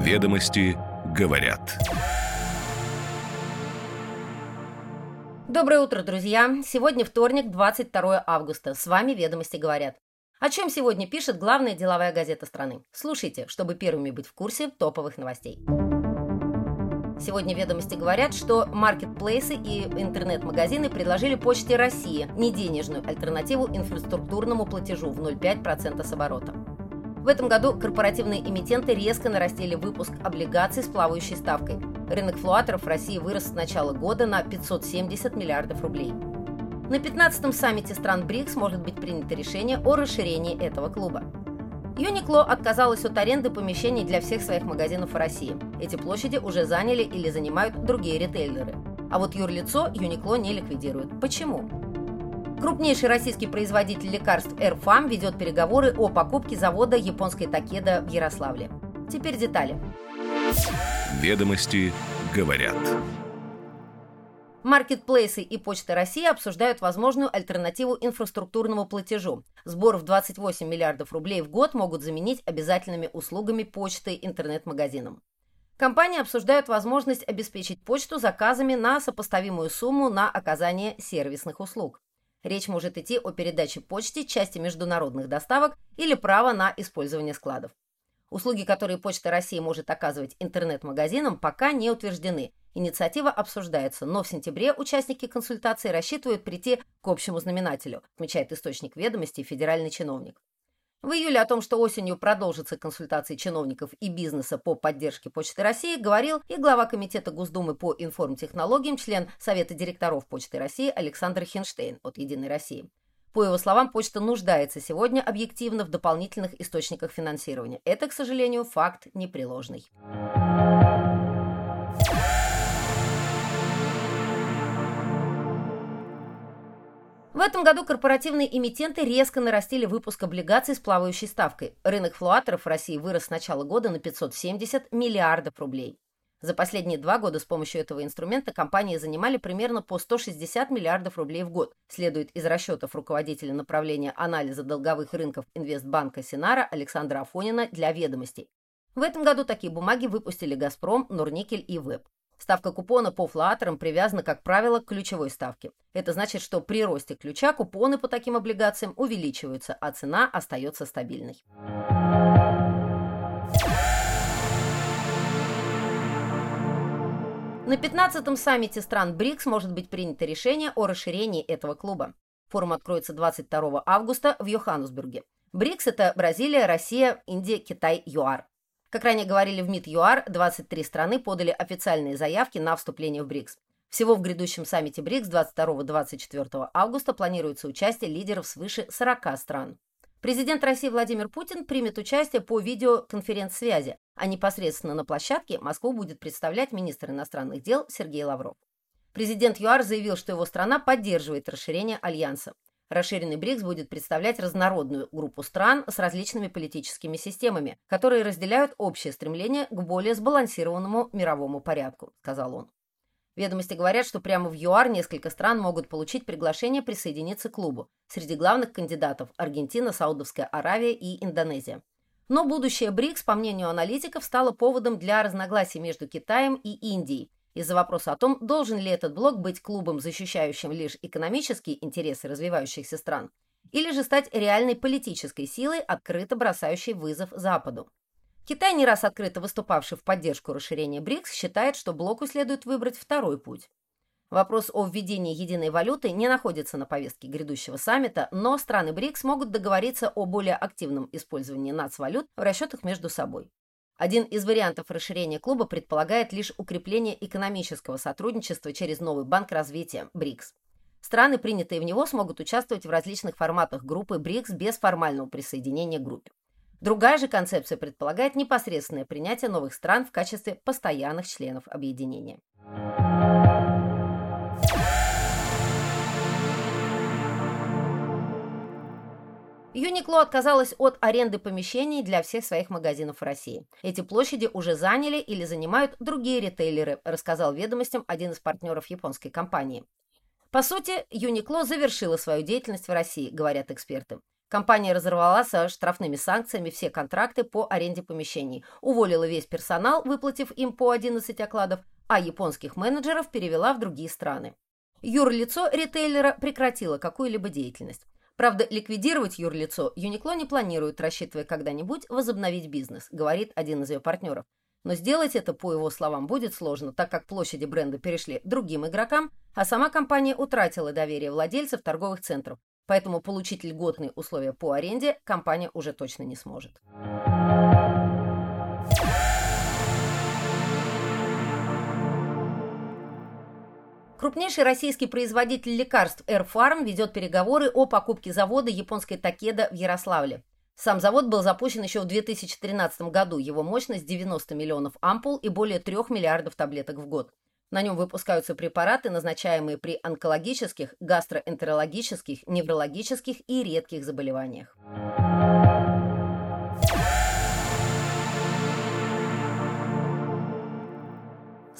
Ведомости говорят. Доброе утро, друзья! Сегодня вторник, 22 августа. С вами «Ведомости говорят». О чем сегодня пишет главная деловая газета страны? Слушайте, чтобы первыми быть в курсе топовых новостей. Сегодня ведомости говорят, что маркетплейсы и интернет-магазины предложили Почте России неденежную альтернативу инфраструктурному платежу в 0,5% с оборота. В этом году корпоративные эмитенты резко нарастили выпуск облигаций с плавающей ставкой. Рынок флуаторов в России вырос с начала года на 570 миллиардов рублей. На 15-м саммите стран БРИКС может быть принято решение о расширении этого клуба. Юникло отказалась от аренды помещений для всех своих магазинов в России. Эти площади уже заняли или занимают другие ритейлеры. А вот юрлицо Юникло не ликвидирует. Почему? Крупнейший российский производитель лекарств Airfarm ведет переговоры о покупке завода японской Такеда в Ярославле. Теперь детали. Ведомости говорят. Маркетплейсы и Почта России обсуждают возможную альтернативу инфраструктурному платежу. Сбор в 28 миллиардов рублей в год могут заменить обязательными услугами почты интернет-магазинам. Компании обсуждают возможность обеспечить почту заказами на сопоставимую сумму на оказание сервисных услуг. Речь может идти о передаче почте части международных доставок или права на использование складов. Услуги, которые Почта России может оказывать интернет-магазинам, пока не утверждены. Инициатива обсуждается, но в сентябре участники консультации рассчитывают прийти к общему знаменателю, отмечает источник ведомости федеральный чиновник. В июле о том, что осенью продолжатся консультации чиновников и бизнеса по поддержке Почты России, говорил и глава Комитета Госдумы по информтехнологиям, член Совета директоров Почты России Александр Хинштейн от «Единой России». По его словам, почта нуждается сегодня объективно в дополнительных источниках финансирования. Это, к сожалению, факт непреложный. В этом году корпоративные эмитенты резко нарастили выпуск облигаций с плавающей ставкой. Рынок флуаторов в России вырос с начала года на 570 миллиардов рублей. За последние два года с помощью этого инструмента компании занимали примерно по 160 миллиардов рублей в год, следует из расчетов руководителя направления анализа долговых рынков инвестбанка Синара Александра Афонина для ведомостей. В этом году такие бумаги выпустили «Газпром», «Норникель» и «ВЭБ». Ставка купона по флуаторам привязана, как правило, к ключевой ставке. Это значит, что при росте ключа купоны по таким облигациям увеличиваются, а цена остается стабильной. На 15-м саммите стран БРИКС может быть принято решение о расширении этого клуба. Форум откроется 22 августа в Йоханнесбурге. БРИКС – это Бразилия, Россия, Индия, Китай, ЮАР. Как ранее говорили в МИД ЮАР, 23 страны подали официальные заявки на вступление в БРИКС. Всего в грядущем саммите БРИКС 22-24 августа планируется участие лидеров свыше 40 стран. Президент России Владимир Путин примет участие по видеоконференц-связи, а непосредственно на площадке Москву будет представлять министр иностранных дел Сергей Лавров. Президент ЮАР заявил, что его страна поддерживает расширение альянса. Расширенный БРИКС будет представлять разнородную группу стран с различными политическими системами, которые разделяют общее стремление к более сбалансированному мировому порядку, сказал он. Ведомости говорят, что прямо в ЮАР несколько стран могут получить приглашение присоединиться к клубу. Среди главных кандидатов – Аргентина, Саудовская Аравия и Индонезия. Но будущее БРИКС, по мнению аналитиков, стало поводом для разногласий между Китаем и Индией, из-за вопроса о том, должен ли этот блок быть клубом, защищающим лишь экономические интересы развивающихся стран, или же стать реальной политической силой, открыто бросающей вызов Западу. Китай, не раз открыто выступавший в поддержку расширения БРИКС, считает, что блоку следует выбрать второй путь. Вопрос о введении единой валюты не находится на повестке грядущего саммита, но страны БРИКС могут договориться о более активном использовании нацвалют в расчетах между собой. Один из вариантов расширения клуба предполагает лишь укрепление экономического сотрудничества через новый банк развития БРИКС. Страны, принятые в него, смогут участвовать в различных форматах группы БРИКС без формального присоединения к группе. Другая же концепция предполагает непосредственное принятие новых стран в качестве постоянных членов объединения. Юникло отказалась от аренды помещений для всех своих магазинов в России. Эти площади уже заняли или занимают другие ритейлеры, рассказал ведомостям один из партнеров японской компании. По сути, Юникло завершила свою деятельность в России, говорят эксперты. Компания разорвала со штрафными санкциями все контракты по аренде помещений, уволила весь персонал, выплатив им по 11 окладов, а японских менеджеров перевела в другие страны. Юрлицо ритейлера прекратило какую-либо деятельность. Правда, ликвидировать юрлицо Юникло не планирует, рассчитывая когда-нибудь возобновить бизнес, говорит один из ее партнеров. Но сделать это, по его словам, будет сложно, так как площади бренда перешли другим игрокам, а сама компания утратила доверие владельцев торговых центров, поэтому получить льготные условия по аренде компания уже точно не сможет. Крупнейший российский производитель лекарств Air Farm ведет переговоры о покупке завода японской Такеда в Ярославле. Сам завод был запущен еще в 2013 году. Его мощность 90 миллионов ампул и более 3 миллиардов таблеток в год. На нем выпускаются препараты, назначаемые при онкологических, гастроэнтерологических, неврологических и редких заболеваниях.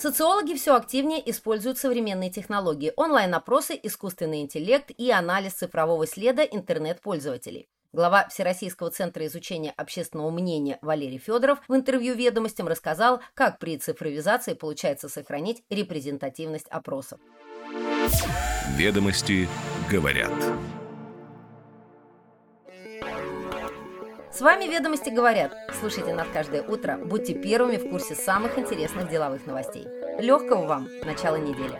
Социологи все активнее используют современные технологии, онлайн-опросы, искусственный интеллект и анализ цифрового следа интернет-пользователей. Глава Всероссийского центра изучения общественного мнения Валерий Федоров в интервью «Ведомостям» рассказал, как при цифровизации получается сохранить репрезентативность опросов. «Ведомости говорят». С вами «Ведомости говорят». Слушайте нас каждое утро. Будьте первыми в курсе самых интересных деловых новостей. Легкого вам начала недели.